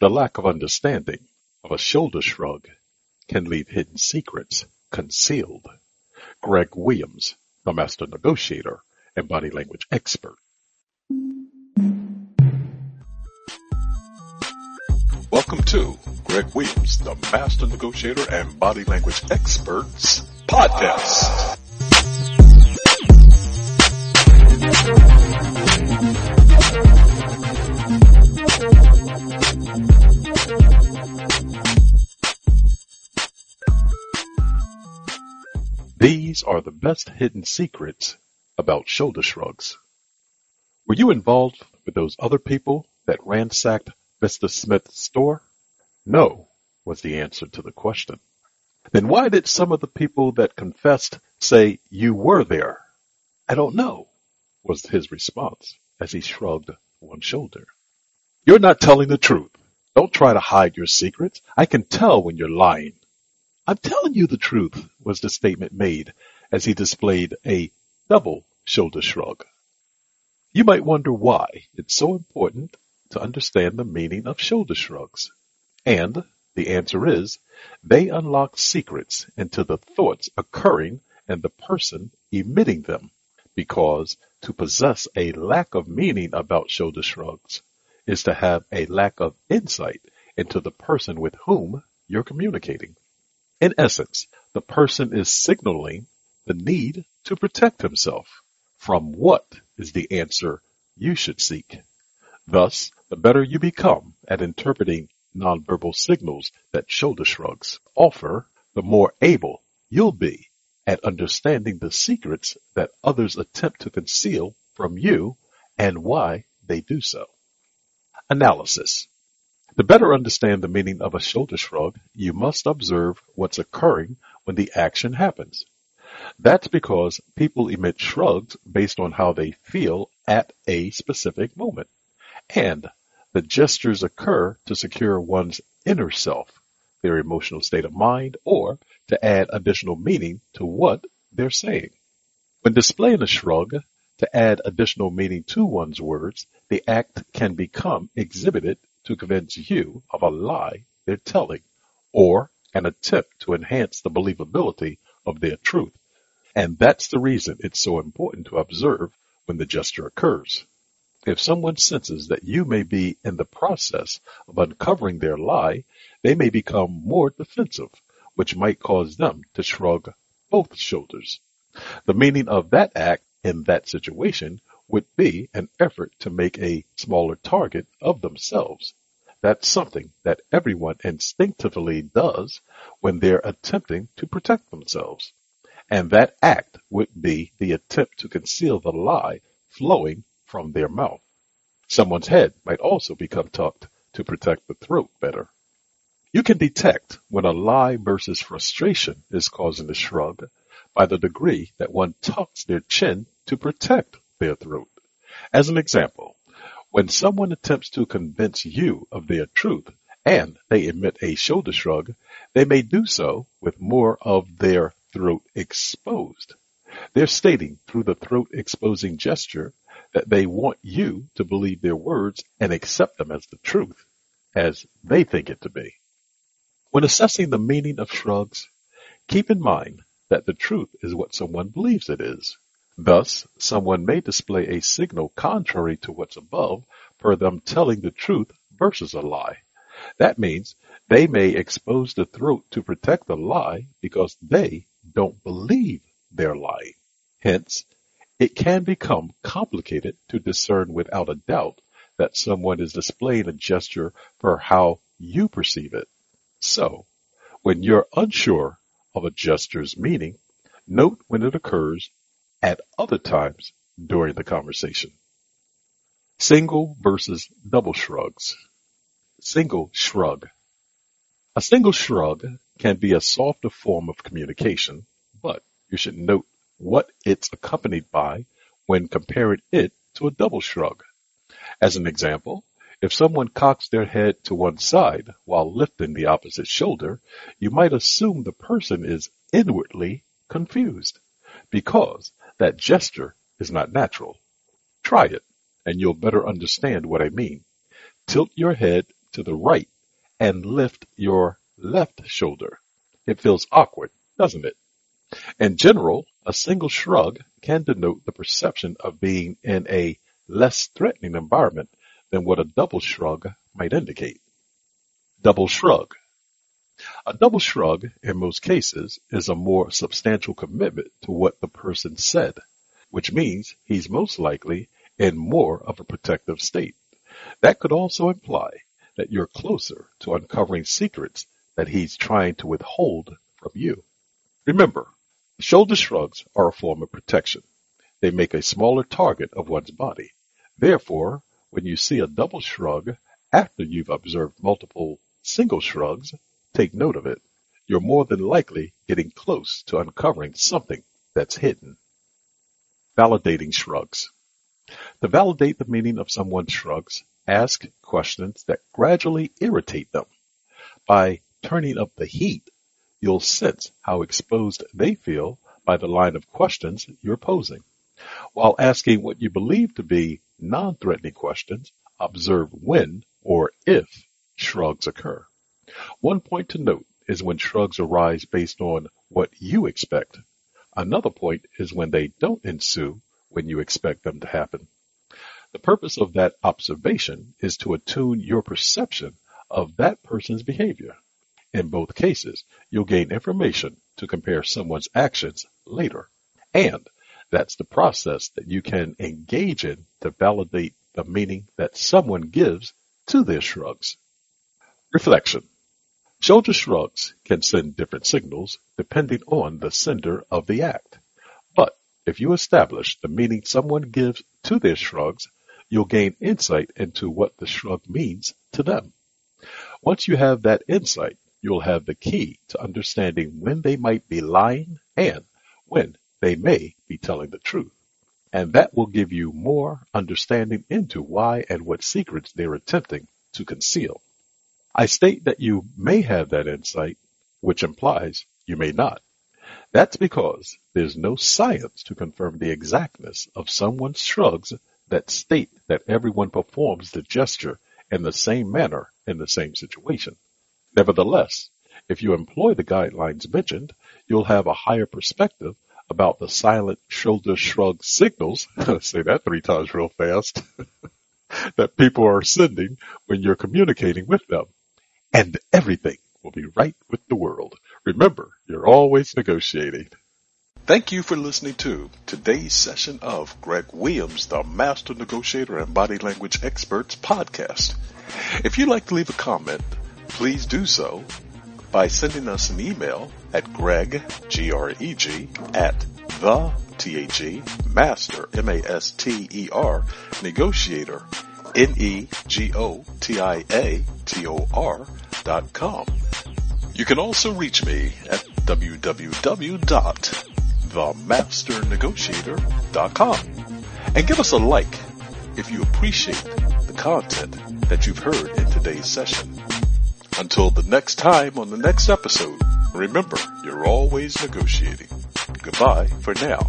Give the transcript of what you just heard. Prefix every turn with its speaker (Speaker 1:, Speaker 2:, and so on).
Speaker 1: The lack of understanding of a shoulder shrug can leave hidden secrets concealed. Greg Williams, the master negotiator and body language expert. Welcome to Greg Williams, the master negotiator and body language experts podcast. These are the best hidden secrets about shoulder shrugs. Were you involved with those other people that ransacked Mr. Smith's store? No, was the answer to the question. Then why did some of the people that confessed say you were there? I don't know, was his response as he shrugged one shoulder. You're not telling the truth. Don't try to hide your secrets. I can tell when you're lying. I'm telling you the truth, was the statement made as he displayed a double shoulder shrug. You might wonder why it's so important to understand the meaning of shoulder shrugs. And the answer is they unlock secrets into the thoughts occurring in the person emitting them. Because to possess a lack of meaning about shoulder shrugs is to have a lack of insight into the person with whom you're communicating. In essence, the person is signaling the need to protect himself from what is the answer you should seek. Thus, the better you become at interpreting nonverbal signals that shoulder shrugs offer, the more able you'll be at understanding the secrets that others attempt to conceal from you and why they do so. Analysis. To better understand the meaning of a shoulder shrug, you must observe what's occurring when the action happens. That's because people emit shrugs based on how they feel at a specific moment. And the gestures occur to secure one's inner self, their emotional state of mind, or to add additional meaning to what they're saying. When displaying a shrug, to add additional meaning to one's words, the act can become exhibited to convince you of a lie they're telling, or an attempt to enhance the believability of their truth. And that's the reason it's so important to observe when the gesture occurs. If someone senses that you may be in the process of uncovering their lie, they may become more defensive, which might cause them to shrug both shoulders. The meaning of that act in that situation would be an effort to make a smaller target of themselves. That's something that everyone instinctively does when they're attempting to protect themselves. And that act would be the attempt to conceal the lie flowing from their mouth. Someone's head might also become tucked to protect the throat better. You can detect when a lie versus frustration is causing a shrug by the degree that one tucks their chin to protect their throat. As an example, when someone attempts to convince you of their truth and they emit a shoulder shrug, they may do so with more of their throat exposed. They're stating through the throat exposing gesture that they want you to believe their words and accept them as the truth, as they think it to be. When assessing the meaning of shrugs, keep in mind that the truth is what someone believes it is. Thus, someone may display a signal contrary to what's above per them telling the truth versus a lie. That means they may expose the throat to protect the lie because they don't believe they're lying. Hence, it can become complicated to discern without a doubt that someone is displaying a gesture for how you perceive it. So, when you're unsure of a gesture's meaning, note when it occurs at other times during the conversation. Single versus double shrugs. Single shrug. A single shrug can be a softer form of communication, but you should note what it's accompanied by when comparing it to a double shrug. As an example, if someone cocks their head to one side while lifting the opposite shoulder, you might assume the person is inwardly confused because that gesture is not natural. Try it and you'll better understand what I mean. Tilt your head to the right and lift your left shoulder. It feels awkward, doesn't it? In general, a single shrug can denote the perception of being in a less threatening environment than what a double shrug might indicate. Double shrug. A double shrug, in most cases, is a more substantial commitment to what the person said, which means he's most likely in more of a protective state. That could also imply that you're closer to uncovering secrets that he's trying to withhold from you. Remember, shoulder shrugs are a form of protection. They make a smaller target of one's body. Therefore, when you see a double shrug after you've observed multiple single shrugs, take note of it. You're more than likely getting close to uncovering something that's hidden. Validating shrugs. To validate the meaning of someone's shrugs, ask questions that gradually irritate them. By turning up the heat, you'll sense how exposed they feel by the line of questions you're posing. While asking what you believe to be non-threatening questions, observe when or if shrugs occur. One point to note is when shrugs arise based on what you expect. Another point is when they don't ensue when you expect them to happen. The purpose of that observation is to attune your perception of that person's behavior. In both cases, you'll gain information to compare someone's actions later. And that's the process that you can engage in to validate the meaning that someone gives to their shrugs. Reflection. Shoulder shrugs can send different signals depending on the sender of the act. But if you establish the meaning someone gives to their shrugs, you'll gain insight into what the shrug means to them. Once you have that insight, you'll have the key to understanding when they might be lying and when they may be telling the truth. And that will give you more understanding into why and what secrets they're attempting to conceal. I state that you may have that insight, which implies you may not. That's because there's no science to confirm the exactness of someone's shrugs that state that everyone performs the gesture in the same manner in the same situation. Nevertheless, if you employ the guidelines mentioned, you'll have a higher perspective about the silent shoulder shrug signals, say that three times real fast, that people are sending when you're communicating with them. And everything will be right with the world. Remember, you're always negotiating. Thank you for listening to today's session of Greg Williams, the Master Negotiator and Body Language Experts podcast. If you'd like to leave a comment, please do so by sending us an email at greg, G-R-E-G, at the, T-H-E, master, M-A-S-T-E-R, negotiator, N-E-G-O-T-I-A-T-O-R dot com. You can also reach me at www.themasternegotiator.com and give us a like if you appreciate the content that you've heard in today's session. Until the next time on the next episode, remember, you're always negotiating. Goodbye for now.